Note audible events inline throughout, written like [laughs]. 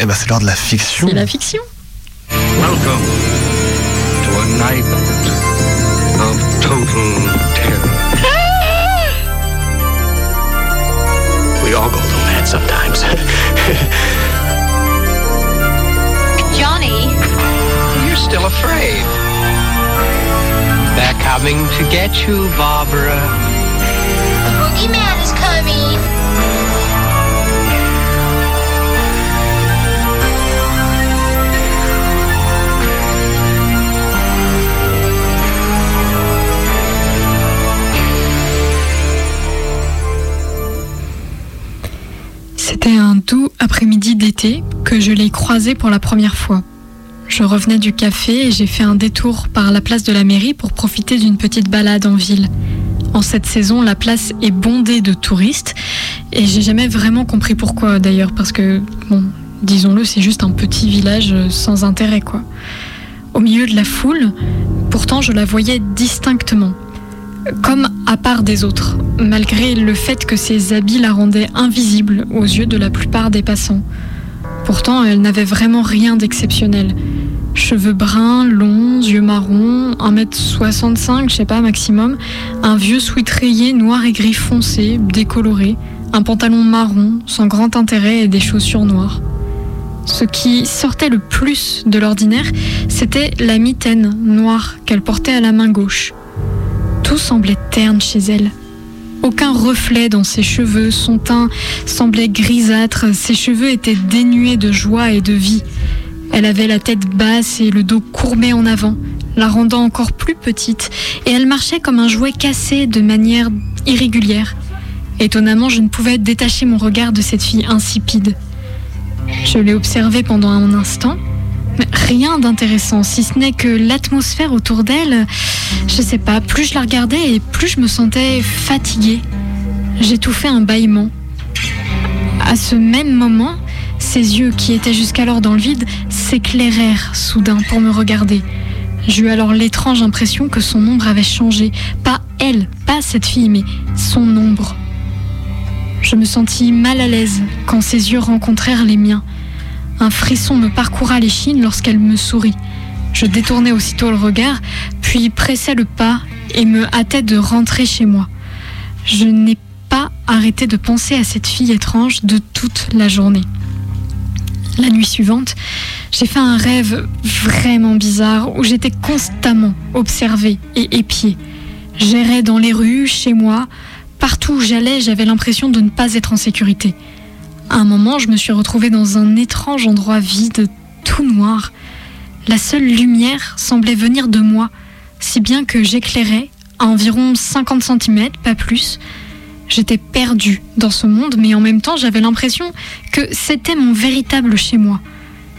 Eh ben c'est l'heure de la fiction. C'est la fiction. Welcome to a night of total terror. [laughs] we all go through that sometimes. [laughs] Johnny, You're still afraid. They're coming to get you, Barbara. the boogeyman is coming. Un doux après-midi d'été que je l'ai croisé pour la première fois. Je revenais du café et j'ai fait un détour par la place de la mairie pour profiter d'une petite balade en ville. En cette saison, la place est bondée de touristes et j'ai jamais vraiment compris pourquoi d'ailleurs parce que, bon, disons-le, c'est juste un petit village euh, sans intérêt quoi. Au milieu de la foule, pourtant je la voyais distinctement comme à part des autres, malgré le fait que ses habits la rendaient invisible aux yeux de la plupart des passants. Pourtant, elle n'avait vraiment rien d'exceptionnel. Cheveux bruns, longs, yeux marrons, 1m65, je sais pas, maximum, un vieux sweat rayé noir et gris foncé, décoloré, un pantalon marron, sans grand intérêt et des chaussures noires. Ce qui sortait le plus de l'ordinaire, c'était la mitaine noire qu'elle portait à la main gauche. Tout semblait terne chez elle. Aucun reflet dans ses cheveux, son teint semblait grisâtre, ses cheveux étaient dénués de joie et de vie. Elle avait la tête basse et le dos courbé en avant, la rendant encore plus petite, et elle marchait comme un jouet cassé de manière irrégulière. Étonnamment, je ne pouvais détacher mon regard de cette fille insipide. Je l'ai observée pendant un instant, rien d'intéressant, si ce n'est que l'atmosphère autour d'elle, je sais pas, plus je la regardais et plus je me sentais fatiguée. J'étouffais un bâillement. À ce même moment, ses yeux, qui étaient jusqu'alors dans le vide, s'éclairèrent soudain pour me regarder. J'eus alors l'étrange impression que son ombre avait changé. Pas elle, pas cette fille, mais son ombre. Je me sentis mal à l'aise quand ses yeux rencontrèrent les miens. Un frisson me parcoura l'échine lorsqu'elle me sourit. Je détournai aussitôt le regard, puis pressai le pas et me hâtai de rentrer chez moi. Je n'ai pas arrêté de penser à cette fille étrange de toute la journée. La nuit suivante, j'ai fait un rêve vraiment bizarre où j'étais constamment observée et épiée. J'errais dans les rues, chez moi, partout où j'allais, j'avais l'impression de ne pas être en sécurité. Un moment, je me suis retrouvée dans un étrange endroit vide, tout noir. La seule lumière semblait venir de moi, si bien que j'éclairais à environ 50 cm, pas plus. J'étais perdue dans ce monde, mais en même temps, j'avais l'impression que c'était mon véritable chez moi.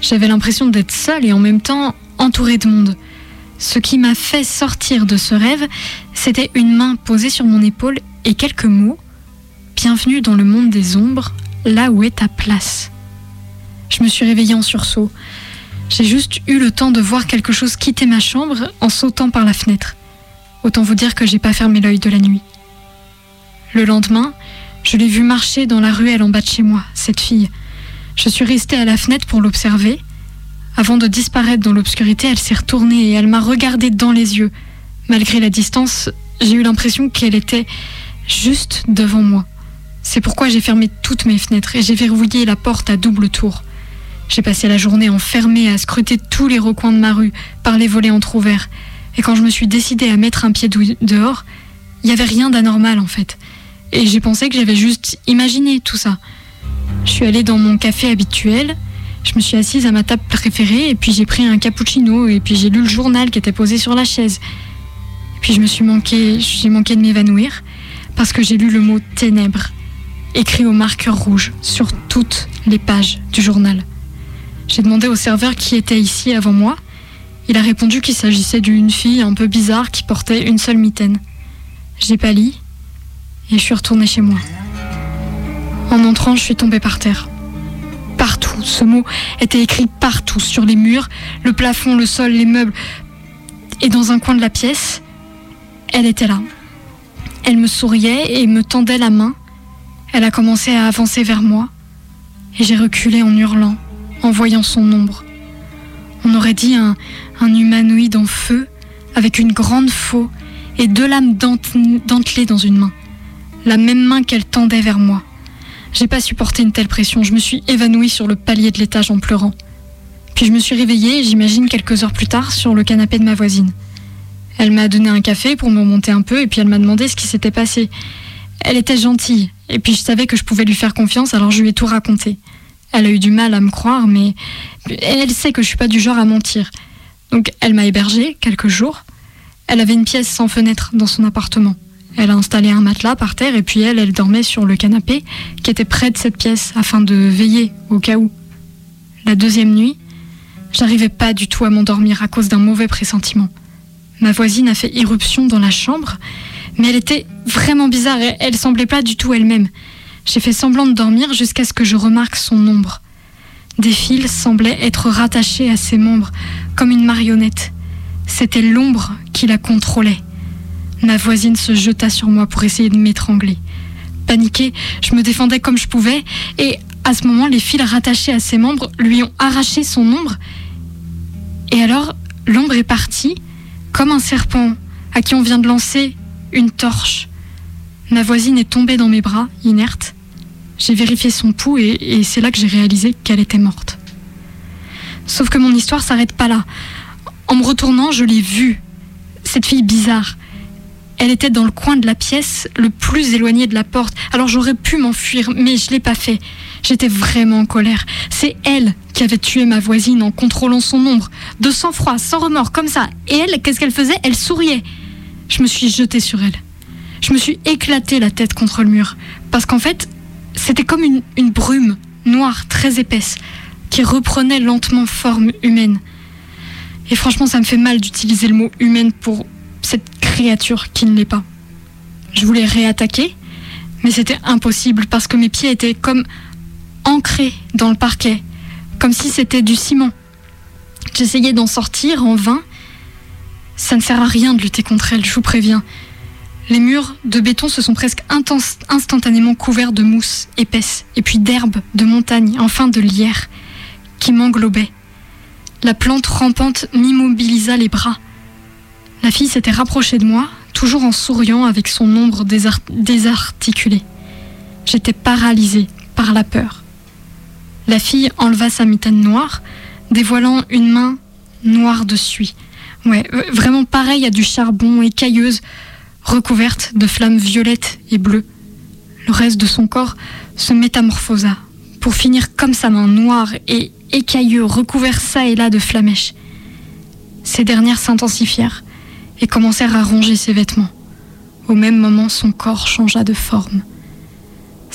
J'avais l'impression d'être seule et en même temps entourée de monde. Ce qui m'a fait sortir de ce rêve, c'était une main posée sur mon épaule et quelques mots. Bienvenue dans le monde des ombres, là où est ta place. Je me suis réveillée en sursaut. J'ai juste eu le temps de voir quelque chose quitter ma chambre en sautant par la fenêtre. Autant vous dire que j'ai pas fermé l'œil de la nuit. Le lendemain, je l'ai vue marcher dans la ruelle en bas de chez moi, cette fille. Je suis restée à la fenêtre pour l'observer. Avant de disparaître dans l'obscurité, elle s'est retournée et elle m'a regardée dans les yeux. Malgré la distance, j'ai eu l'impression qu'elle était juste devant moi. C'est pourquoi j'ai fermé toutes mes fenêtres et j'ai verrouillé la porte à double tour. J'ai passé la journée enfermée à scruter tous les recoins de ma rue par les volets entr'ouverts. Et quand je me suis décidée à mettre un pied dehors, il n'y avait rien d'anormal en fait. Et j'ai pensé que j'avais juste imaginé tout ça. Je suis allée dans mon café habituel, je me suis assise à ma table préférée et puis j'ai pris un cappuccino et puis j'ai lu le journal qui était posé sur la chaise. Et puis je me suis manqué, j'ai manqué de m'évanouir parce que j'ai lu le mot ténèbres écrit au marqueur rouge sur toutes les pages du journal. J'ai demandé au serveur qui était ici avant moi. Il a répondu qu'il s'agissait d'une fille un peu bizarre qui portait une seule mitaine. J'ai pâli et je suis retournée chez moi. En entrant, je suis tombée par terre. Partout, ce mot était écrit partout, sur les murs, le plafond, le sol, les meubles. Et dans un coin de la pièce, elle était là. Elle me souriait et me tendait la main. Elle a commencé à avancer vers moi et j'ai reculé en hurlant. en voyant son ombre. On aurait dit un, un humanoïde en feu, avec une grande faux et deux lames dentelées dans une main. La même main qu'elle tendait vers moi. J'ai pas supporté une telle pression, je me suis évanouie sur le palier de l'étage en pleurant. Puis je me suis réveillée, j'imagine quelques heures plus tard, sur le canapé de ma voisine. Elle m'a donné un café pour me remonter un peu et puis elle m'a demandé ce qui s'était passé. Elle était gentille et puis je savais que je pouvais lui faire confiance alors je lui ai tout raconté. Elle a eu du mal à me croire mais elle sait que je suis pas du genre à mentir. Donc elle m'a hébergée quelques jours. Elle avait une pièce sans fenêtre dans son appartement. Elle a installé un matelas par terre et puis elle, elle dormait sur le canapé qui était près de cette pièce afin de veiller au cas où. La deuxième nuit, j'arrivais pas du tout à m'endormir à cause d'un mauvais pressentiment. Ma voisine a fait irruption dans la chambre, mais elle était vraiment bizarre et elle semblait pas du tout elle-même. J'ai fait semblant de dormir jusqu'à ce que je remarque son ombre. Des fils semblaient être rattachés à ses membres, comme une marionnette. C'était l'ombre qui la contrôlait. Ma voisine se jeta sur moi pour essayer de m'étrangler. Paniquée, je me défendais comme je pouvais, et à ce moment, les fils rattachés à ses membres lui ont arraché son ombre. Et alors, l'ombre est partie, comme un serpent à qui on vient de lancer une torche. Ma voisine est tombée dans mes bras, inerte. J'ai vérifié son pouls et, c'est là que j'ai réalisé qu'elle était morte. Sauf que mon histoire s'arrête pas là. En me retournant, je l'ai vue. Cette fille bizarre. Elle était dans le coin de la pièce, le plus éloigné de la porte. Alors j'aurais pu m'enfuir, mais je l'ai pas fait. J'étais vraiment en colère. C'est elle qui avait tué ma voisine en contrôlant son ombre, de sang-froid, sans remords, comme ça. Et elle, qu'est-ce qu'elle faisait? Elle souriait. Je me suis jetée sur elle. Je me suis éclaté la tête contre le mur. Parce qu'en fait, c'était comme une, une brume noire, très épaisse, qui reprenait lentement forme humaine. Et franchement, ça me fait mal d'utiliser le mot humaine pour cette créature qui ne l'est pas. Je voulais réattaquer, mais c'était impossible parce que mes pieds étaient comme ancrés dans le parquet, comme si c'était du ciment. J'essayais d'en sortir en vain. Ça ne sert à rien de lutter contre elle, je vous préviens. Les murs de béton se sont presque instantanément couverts de mousse épaisse, et puis d'herbes, de montagnes, enfin de lierre, qui m'englobaient. La plante rampante m'immobilisa les bras. La fille s'était rapprochée de moi, toujours en souriant avec son ombre désar- désarticulée. J'étais paralysée par la peur. La fille enleva sa mitaine noire, dévoilant une main noire de suie. Ouais, vraiment pareil à du charbon écailleuse, recouverte de flammes violettes et bleues. Le reste de son corps se métamorphosa, pour finir comme sa main noire et écailleux, recouvert ça et là de flamèches. Ces dernières s'intensifièrent et commencèrent à ronger ses vêtements. Au même moment, son corps changea de forme.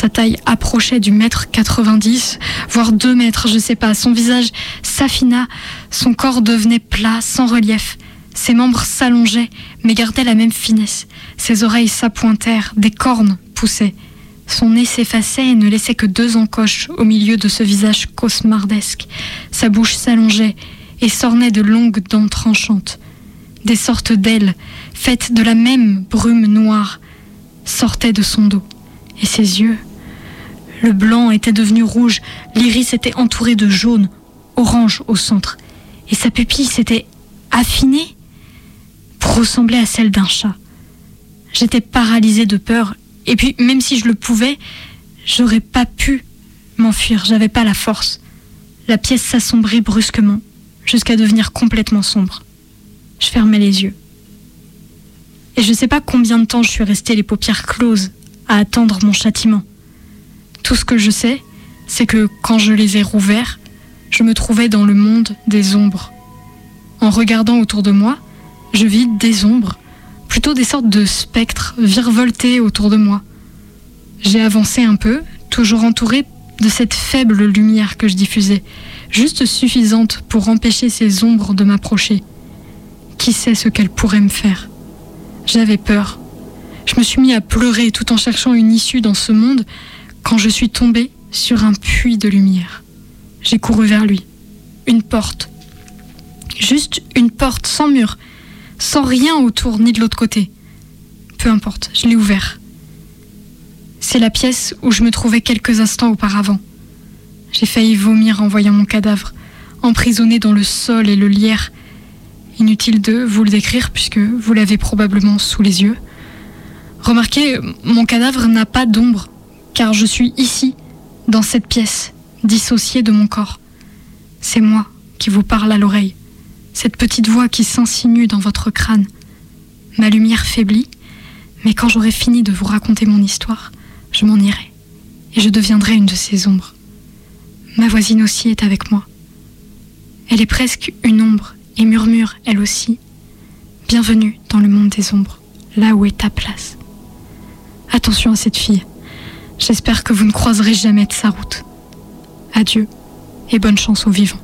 Sa taille approchait du mètre 90, voire 2 mètres, je sais pas. Son visage s'affina, son corps devenait plat, sans relief. Ses membres s'allongeaient, mais gardaient la même finesse. Ses oreilles s'appointèrent, des cornes poussaient. Son nez s'effaçait et ne laissait que deux encoches au milieu de ce visage cauchemardesque. Sa bouche s'allongeait et s'ornait de longues dents tranchantes. Des sortes d'ailes, faites de la même brume noire, sortaient de son dos. Et ses yeux Le blanc était devenu rouge, l'iris était entouré de jaune, orange au centre, et sa pupille s'était affinée pour ressembler à celle d'un chat. J'étais paralysée de peur, et puis même si je le pouvais, j'aurais pas pu m'enfuir, j'avais pas la force. La pièce s'assombrit brusquement, jusqu'à devenir complètement sombre. Je fermais les yeux. Et je sais pas combien de temps je suis restée les paupières closes à attendre mon châtiment. Tout ce que je sais, c'est que quand je les ai rouverts, je me trouvais dans le monde des ombres. En regardant autour de moi, je vis des ombres, plutôt des sortes de spectres virevoltés autour de moi. J'ai avancé un peu, toujours entourée de cette faible lumière que je diffusais, juste suffisante pour empêcher ces ombres de m'approcher. Qui sait ce qu'elles pourraient me faire? J'avais peur. Je me suis mis à pleurer tout en cherchant une issue dans ce monde quand je suis tombée sur un puits de lumière. J'ai couru vers lui. Une porte. Juste une porte sans mur, sans rien autour ni de l'autre côté. Peu importe, je l'ai ouvert. C'est la pièce où je me trouvais quelques instants auparavant. J'ai failli vomir en voyant mon cadavre, emprisonné dans le sol et le lierre. Inutile de vous le décrire puisque vous l'avez probablement sous les yeux. Remarquez, mon cadavre n'a pas d'ombre, car je suis ici, dans cette pièce, dissociée de mon corps. C'est moi qui vous parle à l'oreille, cette petite voix qui s'insinue dans votre crâne. Ma lumière faiblit, mais quand j'aurai fini de vous raconter mon histoire, je m'en irai, et je deviendrai une de ces ombres. Ma voisine aussi est avec moi. Elle est presque une ombre et murmure, elle aussi, Bienvenue dans le monde des ombres, là où est ta place. Attention à cette fille. J'espère que vous ne croiserez jamais de sa route. Adieu et bonne chance aux vivants.